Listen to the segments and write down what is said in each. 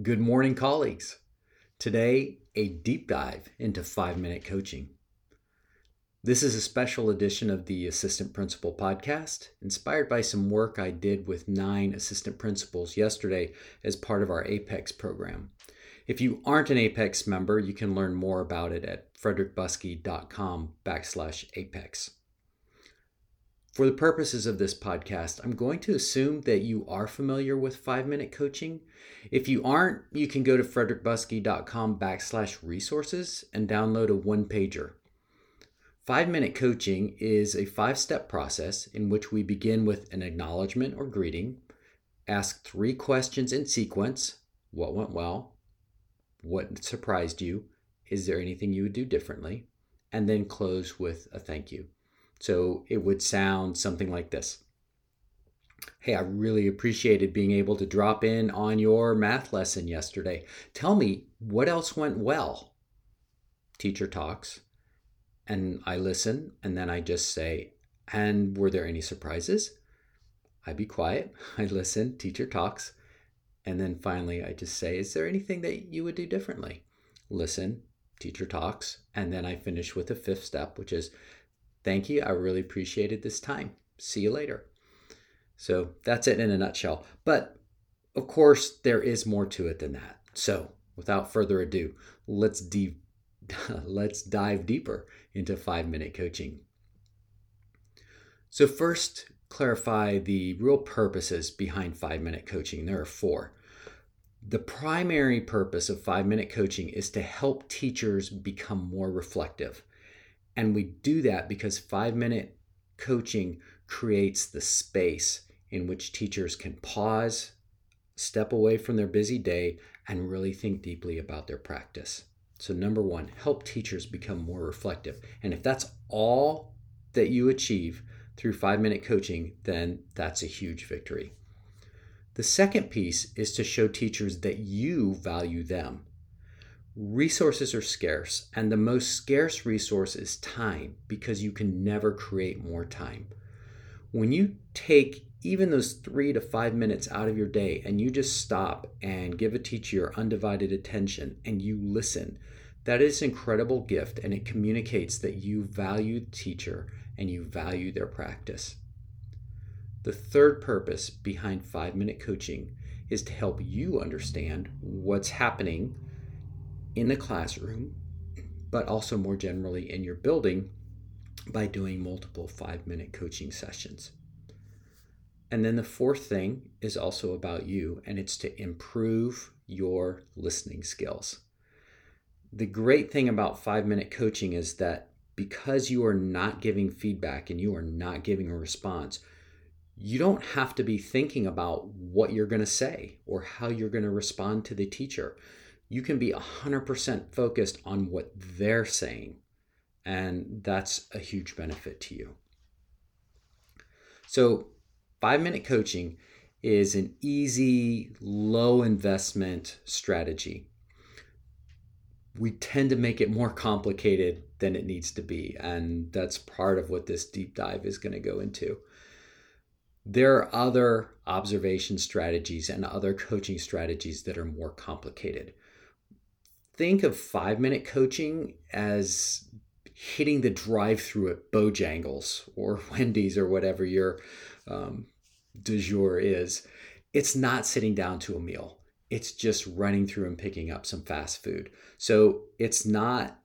Good morning, colleagues. Today, a deep dive into five minute coaching. This is a special edition of the Assistant Principal Podcast, inspired by some work I did with nine assistant principals yesterday as part of our APEX program. If you aren't an APEX member, you can learn more about it at frederickbuskey.com backslash APEX. For the purposes of this podcast, I'm going to assume that you are familiar with five minute coaching. If you aren't, you can go to frederickbuskey.com backslash resources and download a one pager. Five minute coaching is a five step process in which we begin with an acknowledgement or greeting, ask three questions in sequence what went well, what surprised you, is there anything you would do differently, and then close with a thank you. So it would sound something like this Hey, I really appreciated being able to drop in on your math lesson yesterday. Tell me what else went well. Teacher talks, and I listen, and then I just say, And were there any surprises? I be quiet, I listen, teacher talks, and then finally I just say, Is there anything that you would do differently? Listen, teacher talks, and then I finish with the fifth step, which is, Thank you. I really appreciated this time. See you later. So that's it in a nutshell. But of course, there is more to it than that. So without further ado, let's deep let's dive deeper into five minute coaching. So, first, clarify the real purposes behind five minute coaching. There are four. The primary purpose of five minute coaching is to help teachers become more reflective. And we do that because five minute coaching creates the space in which teachers can pause, step away from their busy day, and really think deeply about their practice. So, number one, help teachers become more reflective. And if that's all that you achieve through five minute coaching, then that's a huge victory. The second piece is to show teachers that you value them resources are scarce, and the most scarce resource is time because you can never create more time. When you take even those three to five minutes out of your day and you just stop and give a teacher your undivided attention and you listen, that is an incredible gift and it communicates that you value the teacher and you value their practice. The third purpose behind five minute coaching is to help you understand what's happening in the classroom, but also more generally in your building by doing multiple five minute coaching sessions. And then the fourth thing is also about you, and it's to improve your listening skills. The great thing about five minute coaching is that because you are not giving feedback and you are not giving a response, you don't have to be thinking about what you're going to say or how you're going to respond to the teacher you can be 100% focused on what they're saying. And that's a huge benefit to you. So, five minute coaching is an easy, low investment strategy. We tend to make it more complicated than it needs to be. And that's part of what this deep dive is going to go into. There are other observation strategies and other coaching strategies that are more complicated think of five minute coaching as hitting the drive through at Bojangles or Wendy's or whatever your um, du jour is. It's not sitting down to a meal. It's just running through and picking up some fast food. So it's not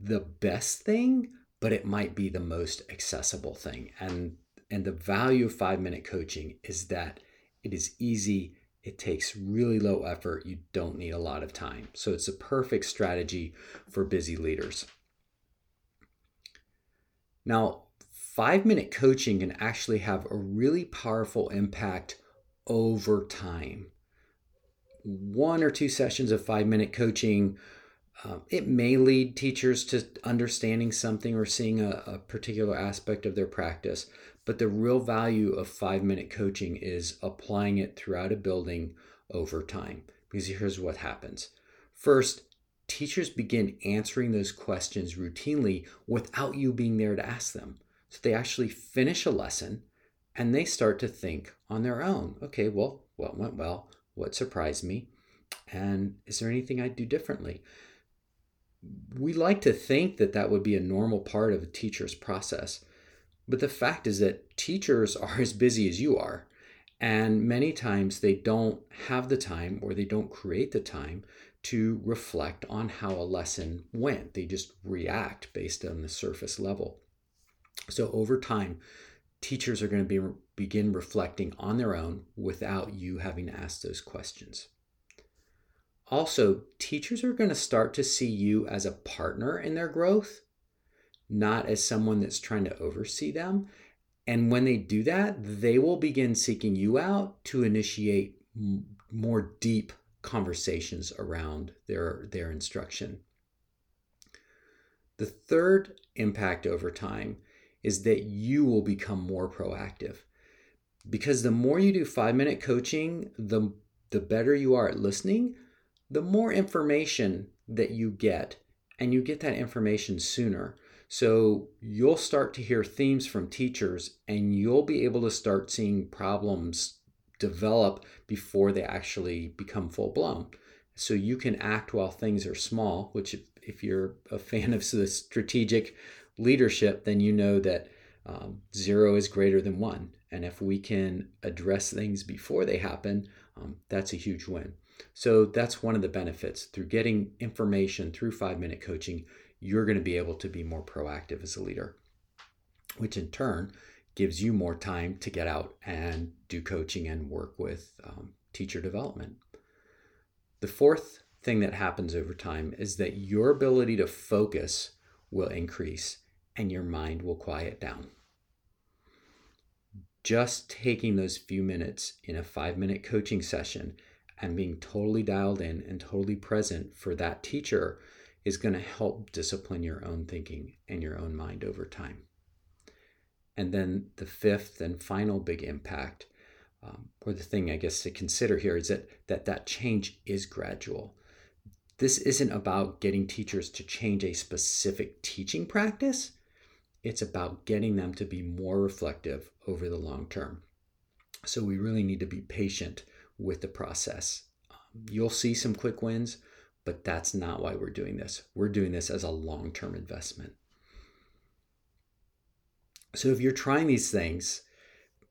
the best thing, but it might be the most accessible thing. And and the value of five minute coaching is that it is easy it takes really low effort. You don't need a lot of time. So it's a perfect strategy for busy leaders. Now, five minute coaching can actually have a really powerful impact over time. One or two sessions of five minute coaching, um, it may lead teachers to understanding something or seeing a, a particular aspect of their practice, but the real value of five minute coaching is applying it throughout a building over time. Because here's what happens first, teachers begin answering those questions routinely without you being there to ask them. So they actually finish a lesson and they start to think on their own. Okay, well, what went well? What surprised me? And is there anything I'd do differently? We like to think that that would be a normal part of a teacher's process. But the fact is that teachers are as busy as you are. And many times they don't have the time or they don't create the time to reflect on how a lesson went. They just react based on the surface level. So over time, teachers are going to be begin reflecting on their own without you having to ask those questions. Also, teachers are going to start to see you as a partner in their growth, not as someone that's trying to oversee them. And when they do that, they will begin seeking you out to initiate more deep conversations around their, their instruction. The third impact over time is that you will become more proactive. Because the more you do five minute coaching, the, the better you are at listening, the more information that you get, and you get that information sooner. So you'll start to hear themes from teachers, and you'll be able to start seeing problems develop before they actually become full blown. So you can act while things are small, which, if, you're a fan of the strategic leadership, then you know that um, zero is greater than one. And if we can address things before they happen, um, that's a huge win. So that's one of the benefits. Through getting information through five minute coaching, you're going to be able to be more proactive as a leader, which in turn gives you more time to get out and do coaching and work with um, teacher development. The fourth thing that happens over time is that your ability to focus will increase and your mind will quiet down. Just taking those few minutes in a five minute coaching session and being totally dialed in and totally present for that teacher is going to help discipline your own thinking and your own mind over time. And then the fifth and final big impact, um, or the thing I guess to consider here, is that, that that change is gradual. This isn't about getting teachers to change a specific teaching practice. It's about getting them to be more reflective over the long term. So we really need to be patient with the process. Um, you'll see some quick wins, but that's not why we're doing this. We're doing this as a long term investment. So if you're trying these things,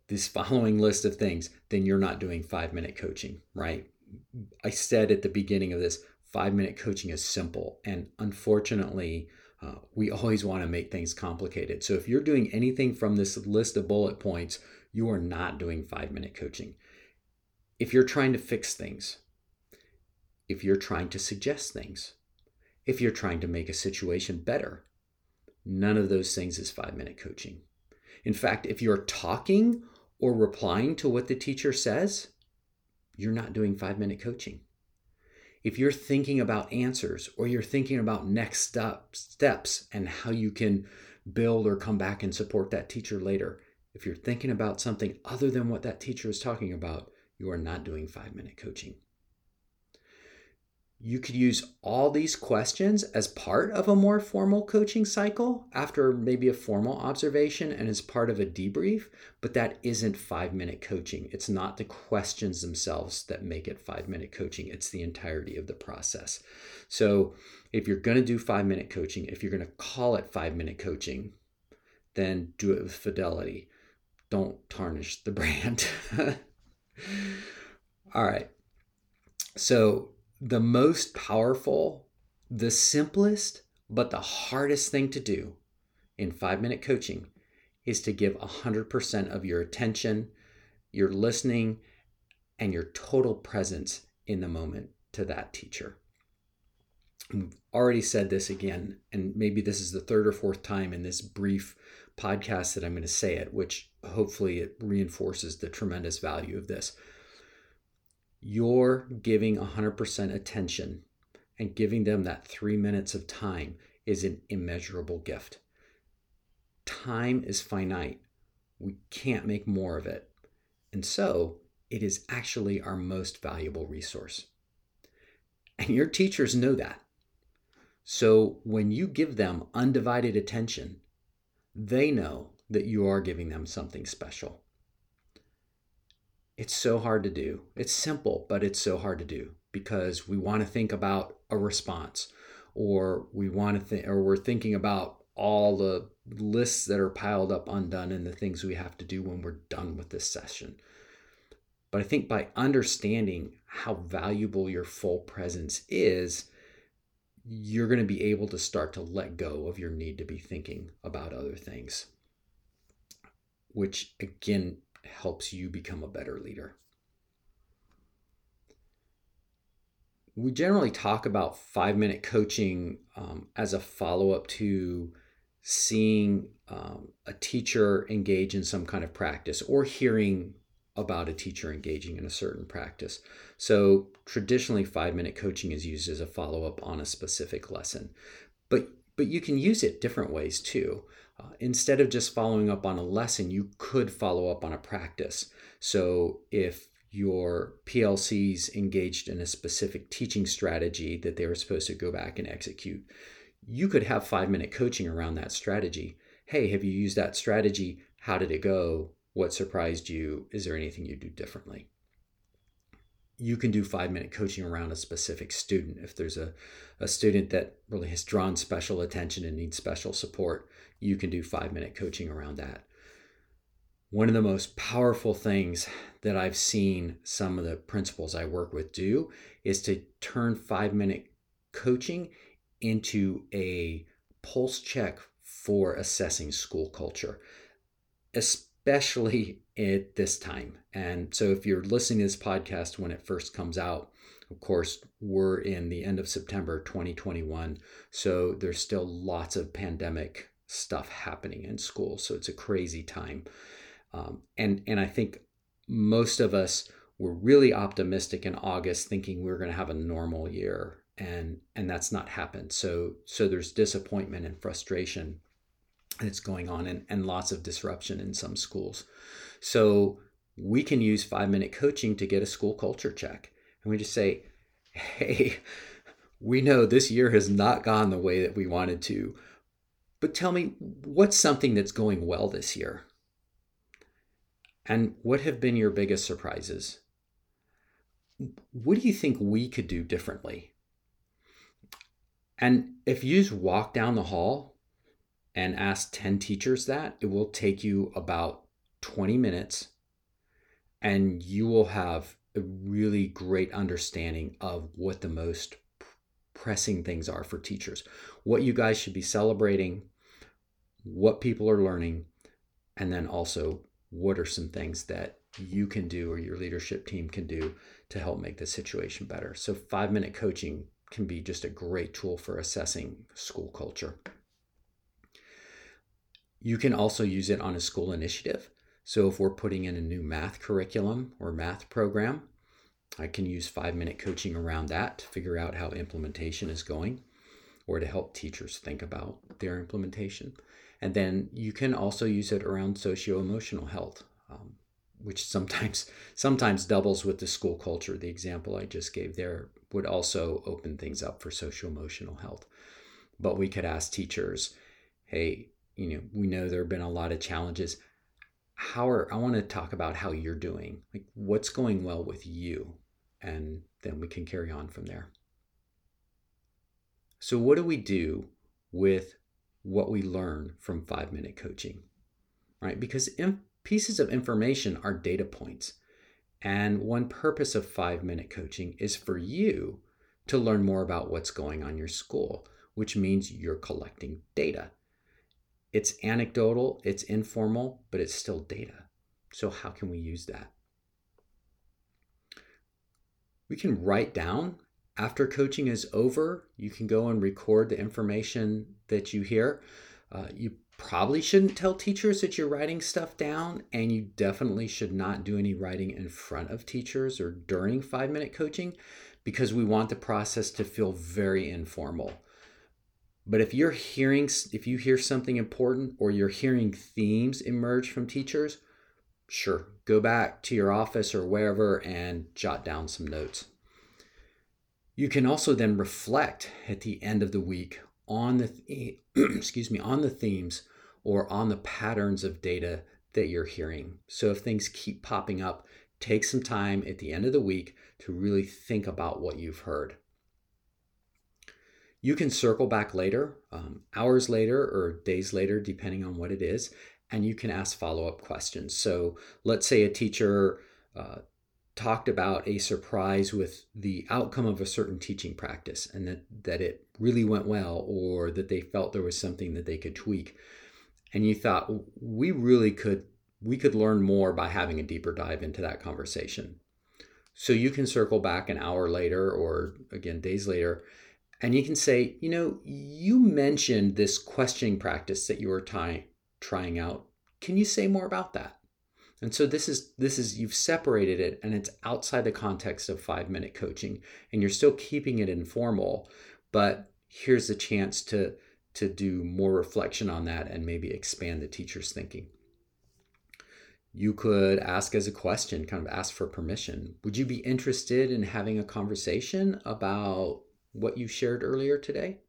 this following list of things, then you're not doing five minute coaching, right? I said at the beginning of this, five minute coaching is simple. And unfortunately, uh, we always want to make things complicated. So if you're doing anything from this list of bullet points, you are not doing five minute coaching. If you're trying to fix things, if you're trying to suggest things, if you're trying to make a situation better, none of those things is five minute coaching. In fact, if you're talking or replying to what the teacher says, you're not doing five minute coaching. If you're thinking about answers or you're thinking about next step, steps and how you can build or come back and support that teacher later, if you're thinking about something other than what that teacher is talking about, you are not doing five minute coaching you could use all these questions as part of a more formal coaching cycle after maybe a formal observation and as part of a debrief, but that isn't five minute coaching. It's not the questions themselves that make it five minute coaching, it's the entirety of the process. So, if you're going to do five minute coaching, if you're going to call it five minute coaching, then do it with fidelity. Don't tarnish the brand. all right. So, the most powerful, the simplest, but the hardest thing to do in five minute coaching is to give 100% of your attention, your listening, and your total presence in the moment to that teacher. We've already said this again, and maybe this is the third or fourth time in this brief podcast that I'm going to say it, which hopefully it reinforces the tremendous value of this you're giving 100% attention and giving them that three minutes of time is an immeasurable gift. Time is finite. We can't make more of it. And so it is actually our most valuable resource. And your teachers know that. So when you give them undivided attention, they know that you are giving them something special. It's so hard to do. It's simple, but it's so hard to do because we want to think about a response or we want to think or we're thinking about all the lists that are piled up undone and the things we have to do when we're done with this session. But I think by understanding how valuable your full presence is, you're going to be able to start to let go of your need to be thinking about other things, which again helps you become a better leader. We generally talk about five minute coaching um, as a follow up to seeing um, a teacher engage in some kind of practice or hearing about a teacher engaging in a certain practice. So, traditionally, five minute coaching is used as a follow up on a specific lesson. But, but you can use it different ways too. Uh, instead of just following up on a lesson, you could follow up on a practice. So, if your PLCs engaged in a specific teaching strategy that they were supposed to go back and execute, you could have five minute coaching around that strategy. Hey, have you used that strategy? How did it go? What surprised you? Is there anything you do differently? You can do five minute coaching around a specific student. If there's a, a student that really has drawn special attention and needs special support, you can do five minute coaching around that. One of the most powerful things that I've seen some of the principals I work with do is to turn five minute coaching into a pulse check for assessing school culture, especially at this time. And so, if you're listening to this podcast when it first comes out, of course, we're in the end of September 2021. So, there's still lots of pandemic stuff happening in school. So, it's a crazy time. Um, and, and I think most of us were really optimistic in August, thinking we are going to have a normal year and and that's not happened so so there's disappointment and frustration that's going on and, and lots of disruption in some schools. So we can use five minute coaching to get a school culture check. And we just say hey we know this year has not gone the way that we wanted to but tell me what's something that's going well this year? And what have been your biggest surprises? What do you think we could do differently? And if you just walk down the hall and ask 10 teachers that, it will take you about 20 minutes and you will have a really great understanding of what the most pressing things are for teachers, what you guys should be celebrating, what people are learning, and then also what are some things that you can do or your leadership team can do to help make the situation better. So, five minute coaching can be just a great tool for assessing school culture. You can also use it on a school initiative. So if we're putting in a new math curriculum or math program, I can use five minute coaching around that to figure out how implementation is going or to help teachers think about their implementation. And then you can also use it around socio emotional health, um, which sometimes sometimes doubles with the school culture. The example I just gave there would also open things up for social emotional health. But we could ask teachers, hey, you know, we know there have been a lot of challenges. How are I want to talk about how you're doing. Like what's going well with you? And then we can carry on from there. So what do we do with what we learn from 5-minute coaching? Right? Because pieces of information are data points. And one purpose of five minute coaching is for you to learn more about what's going on in your school, which means you're collecting data. It's anecdotal, it's informal, but it's still data. So, how can we use that? We can write down after coaching is over, you can go and record the information that you hear. Uh, you probably shouldn't tell teachers that you're writing stuff down, and you definitely should not do any writing in front of teachers or during five minute coaching because we want the process to feel very informal. But if you're hearing, if you hear something important or you're hearing themes emerge from teachers, sure, go back to your office or wherever and jot down some notes. You can also then reflect at the end of the week on the excuse me on the themes or on the patterns of data that you're hearing. So if things keep popping up, take some time at the end of the week to really think about what you've heard. You can circle back later, um, hours later or days later, depending on what it is, and you can ask follow up questions. So let's say a teacher uh, talked about a surprise with the outcome of a certain teaching practice and that, that it really went well or that they felt there was something that they could tweak. And you thought, we really could we could learn more by having a deeper dive into that conversation. So you can circle back an hour later or again days later and you can say, you know, you mentioned this questioning practice that you were ty- trying out. Can you say more about that? And so this is this is you've separated it and it's outside the context of 5-minute coaching and you're still keeping it informal, but here's a chance to to do more reflection on that and maybe expand the teacher's thinking. You could ask as a question, kind of ask for permission. Would you be interested in having a conversation about what you shared earlier today.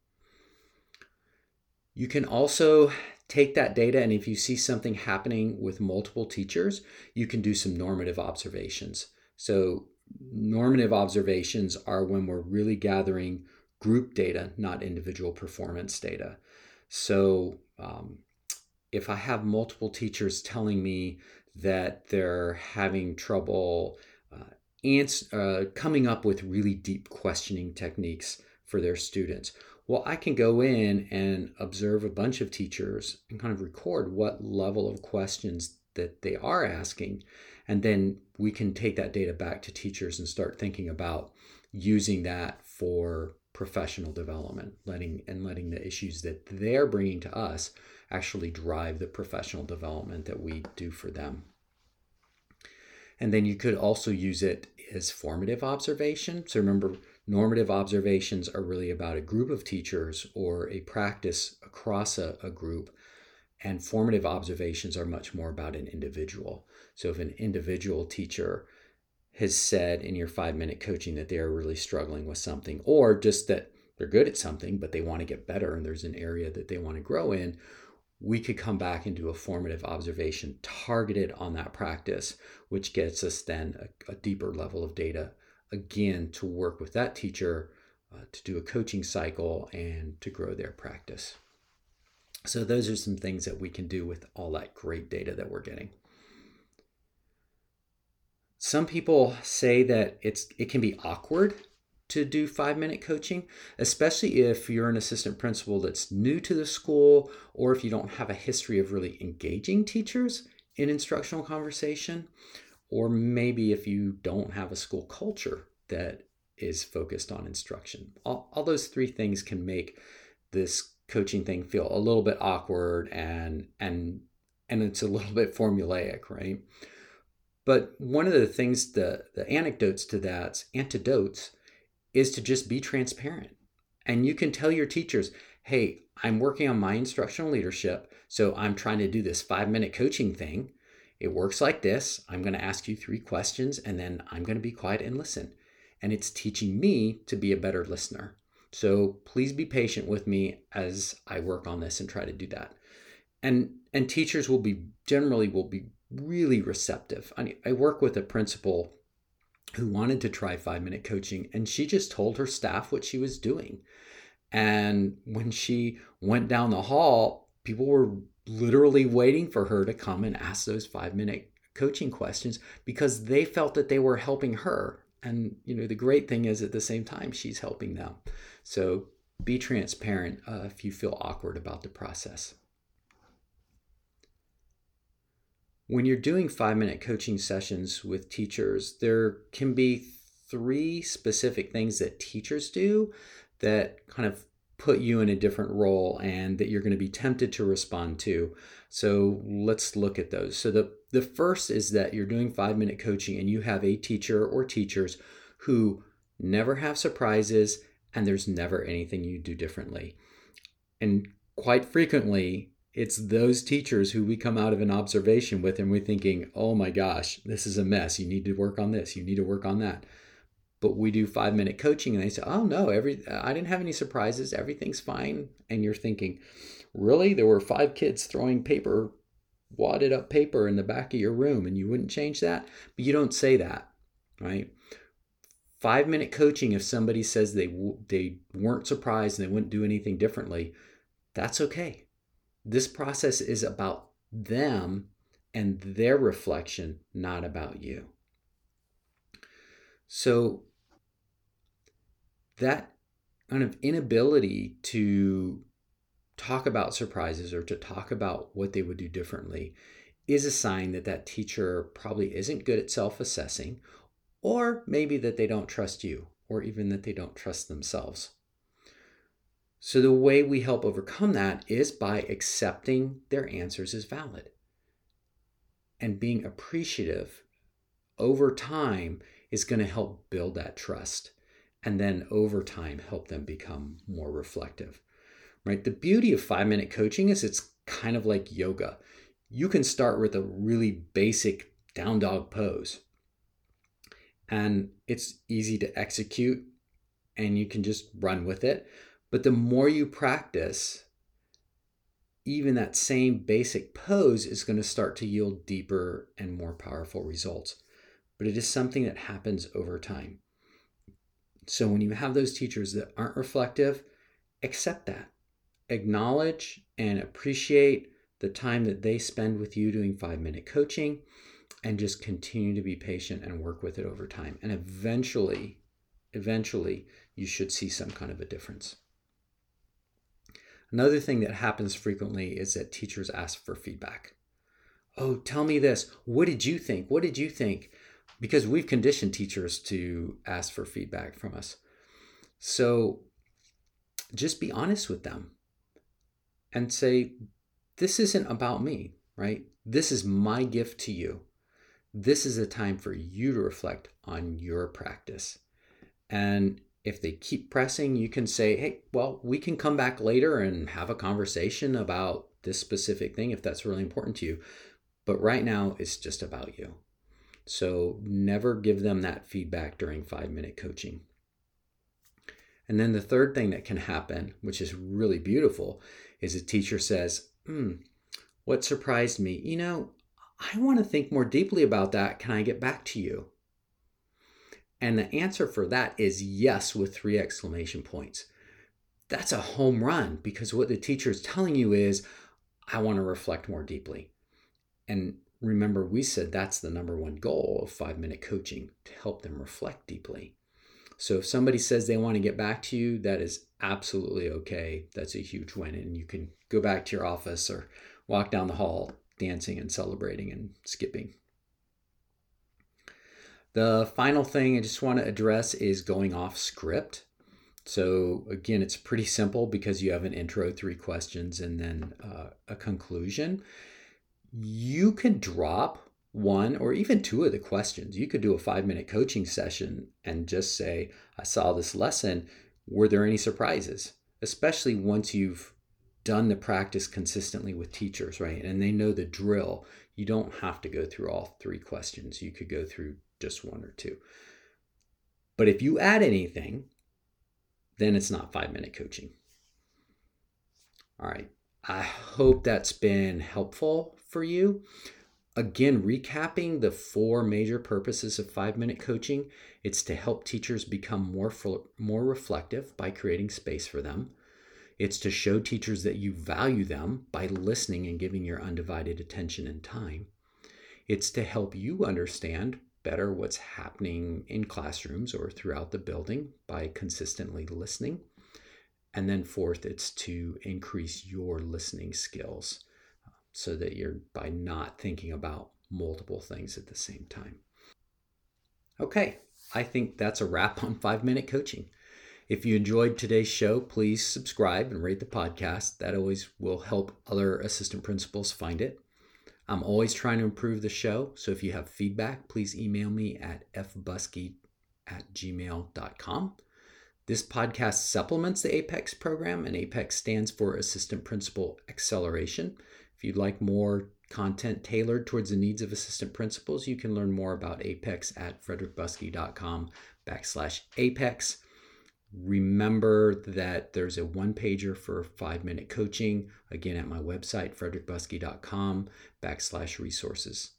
You can also take that data, and if you see something happening with multiple teachers, you can do some normative observations. So, normative observations are when we're really gathering group data, not individual performance data. So, um, if I have multiple teachers telling me that they're having trouble ans- uh, coming up with really deep questioning techniques for their students. Well, I can go in and observe a bunch of teachers and kind of record what level of questions that they are asking. And then we can take that data back to teachers and start thinking about using that for professional development, letting and letting the issues that they're bringing to us actually drive the professional development that we do for them. And then you could also use it as formative observation. So remember, normative observations are really about a group of teachers or a practice across a, a group. And formative observations are much more about an individual. So if an individual teacher has said in your five minute coaching that they're really struggling with something, or just that they're good at something, but they want to get better and there's an area that they want to grow in, we could come back and do a formative observation targeted on that practice, which gets us then a, a deeper level of data again to work with that teacher uh, to do a coaching cycle and to grow their practice. So, those are some things that we can do with all that great data that we're getting. Some people say that it's it can be awkward to do five minute coaching, especially if you're an assistant principal that's new to the school or if you don't have a history of really engaging teachers in instructional conversation, or maybe if you don't have a school culture that is focused on instruction. All, all those three things can make this coaching thing feel a little bit awkward and and and it's a little bit formulaic, right? But one of the things, the the anecdotes to that, antidotes is to just be transparent. And you can tell your teachers, hey, I'm working on my instructional leadership. So I'm trying to do this five minute coaching thing. It works like this. I'm going to ask you three questions and then I'm going to be quiet and listen. And it's teaching me to be a better listener. So please be patient with me as I work on this and try to do that. And and teachers will be generally will be really receptive. I, I work with a principal who wanted to try five minute coaching and she just told her staff what she was doing. And when she went down the hall, people were literally waiting for her to come and ask those five minute coaching questions because they felt that they were helping her. And, you know, the great thing is at the same time, she's helping them. So be transparent uh, if you feel awkward about the process. When you're doing five minute coaching sessions with teachers, there can be three specific things that teachers do that kind of put you in a different role and that you're going to be tempted to respond to. So let's look at those. So the the first is that you're doing 5 minute coaching and you have a teacher or teachers who never have surprises and there's never anything you do differently. And quite frequently it's those teachers who we come out of an observation with and we're thinking, oh my gosh, this is a mess. You need to work on this. You need to work on that. But we do five minute coaching and they say, oh no, every I didn't have any surprises. Everything's fine. And you're thinking, really? There were five kids throwing paper wadded up paper in the back of your room and you wouldn't change that, but you don't say that, right? Five minute coaching, if somebody says they, they weren't surprised and they wouldn't do anything differently, that's okay. This process is about them and their reflection, not about you. So, that kind of inability to talk about surprises or to talk about what they would do differently is a sign that that teacher probably isn't good at self assessing, or maybe that they don't trust you, or even that they don't trust themselves. So, the way we help overcome that is by accepting their answers as valid and being appreciative over time is going to help build that trust and then over time help them become more reflective right? The beauty of five minute coaching is it's kind of like yoga. You can start with a really basic down dog pose, and it's easy to execute, and you can just run with it. But the more you practice, even that same basic pose is going to start to yield deeper and more powerful results. But it is something that happens over time. So when you have those teachers that aren't reflective, accept that acknowledge and appreciate the time that they spend with you doing five minute coaching and just continue to be patient and work with it over time. And eventually, eventually, you should see some kind of a difference. Another thing that happens frequently is that teachers ask for feedback. Oh, tell me this. What did you think? What did you think? Because we've conditioned teachers to ask for feedback from us. So just be honest with them and say, This isn't about me, right? This is my gift to you. This is a time for you to reflect on your practice. And if they keep pressing, you can say, Hey, well, we can come back later and have a conversation about this specific thing if that's really important to you. But right now, it's just about you. So never give them that feedback during five minute coaching. And then the third thing that can happen, which is really beautiful, is a teacher says, hmm, what surprised me? You know, I want to think more deeply about that. Can I get back to you? And the answer for that is yes, with three exclamation points. That's a home run because what the teacher is telling you is, I want to reflect more deeply. And remember, we said that's the number one goal of five minute coaching to help them reflect deeply. So if somebody says they want to get back to you, that is absolutely okay. That's a huge win. And you can go back to your office or walk down the hall dancing and celebrating and skipping. The final thing I just want to address is going off script. So, again, it's pretty simple because you have an intro, three questions, and then uh, a conclusion. You can drop one or even two of the questions. You could do a five minute coaching session and just say, I saw this lesson. Were there any surprises? Especially once you've done the practice consistently with teachers, right? And they know the drill. You don't have to go through all three questions. You could go through just one or two. But if you add anything, then it's not five minute coaching. All right. I hope that's been helpful for you. Again, recapping the four major purposes of five minute coaching it's to help teachers become more, more reflective by creating space for them. It's to show teachers that you value them by listening and giving your undivided attention and time. It's to help you understand better what's happening in classrooms or throughout the building by consistently listening. And then, fourth, it's to increase your listening skills so that you're by not thinking about multiple things at the same time. Okay, I think that's a wrap on five minute coaching. If you enjoyed today's show, please subscribe and rate the podcast. That always will help other assistant principals find it. I'm always trying to improve the show, so if you have feedback, please email me at fbuskey at gmail.com. This podcast supplements the APEX program, and APEX stands for Assistant Principal Acceleration. If you'd like more content tailored towards the needs of assistant principals, you can learn more about Apex at frederickbuskey.com backslash Apex. Remember that there's a one pager for five minute coaching, again at my website, frederickbuskey.com backslash resources.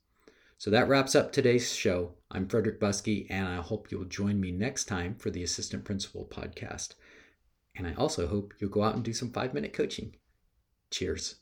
So that wraps up today's show. I'm Frederick Buskey, and I hope you'll join me next time for the Assistant Principal podcast. And I also hope you'll go out and do some five minute coaching. Cheers.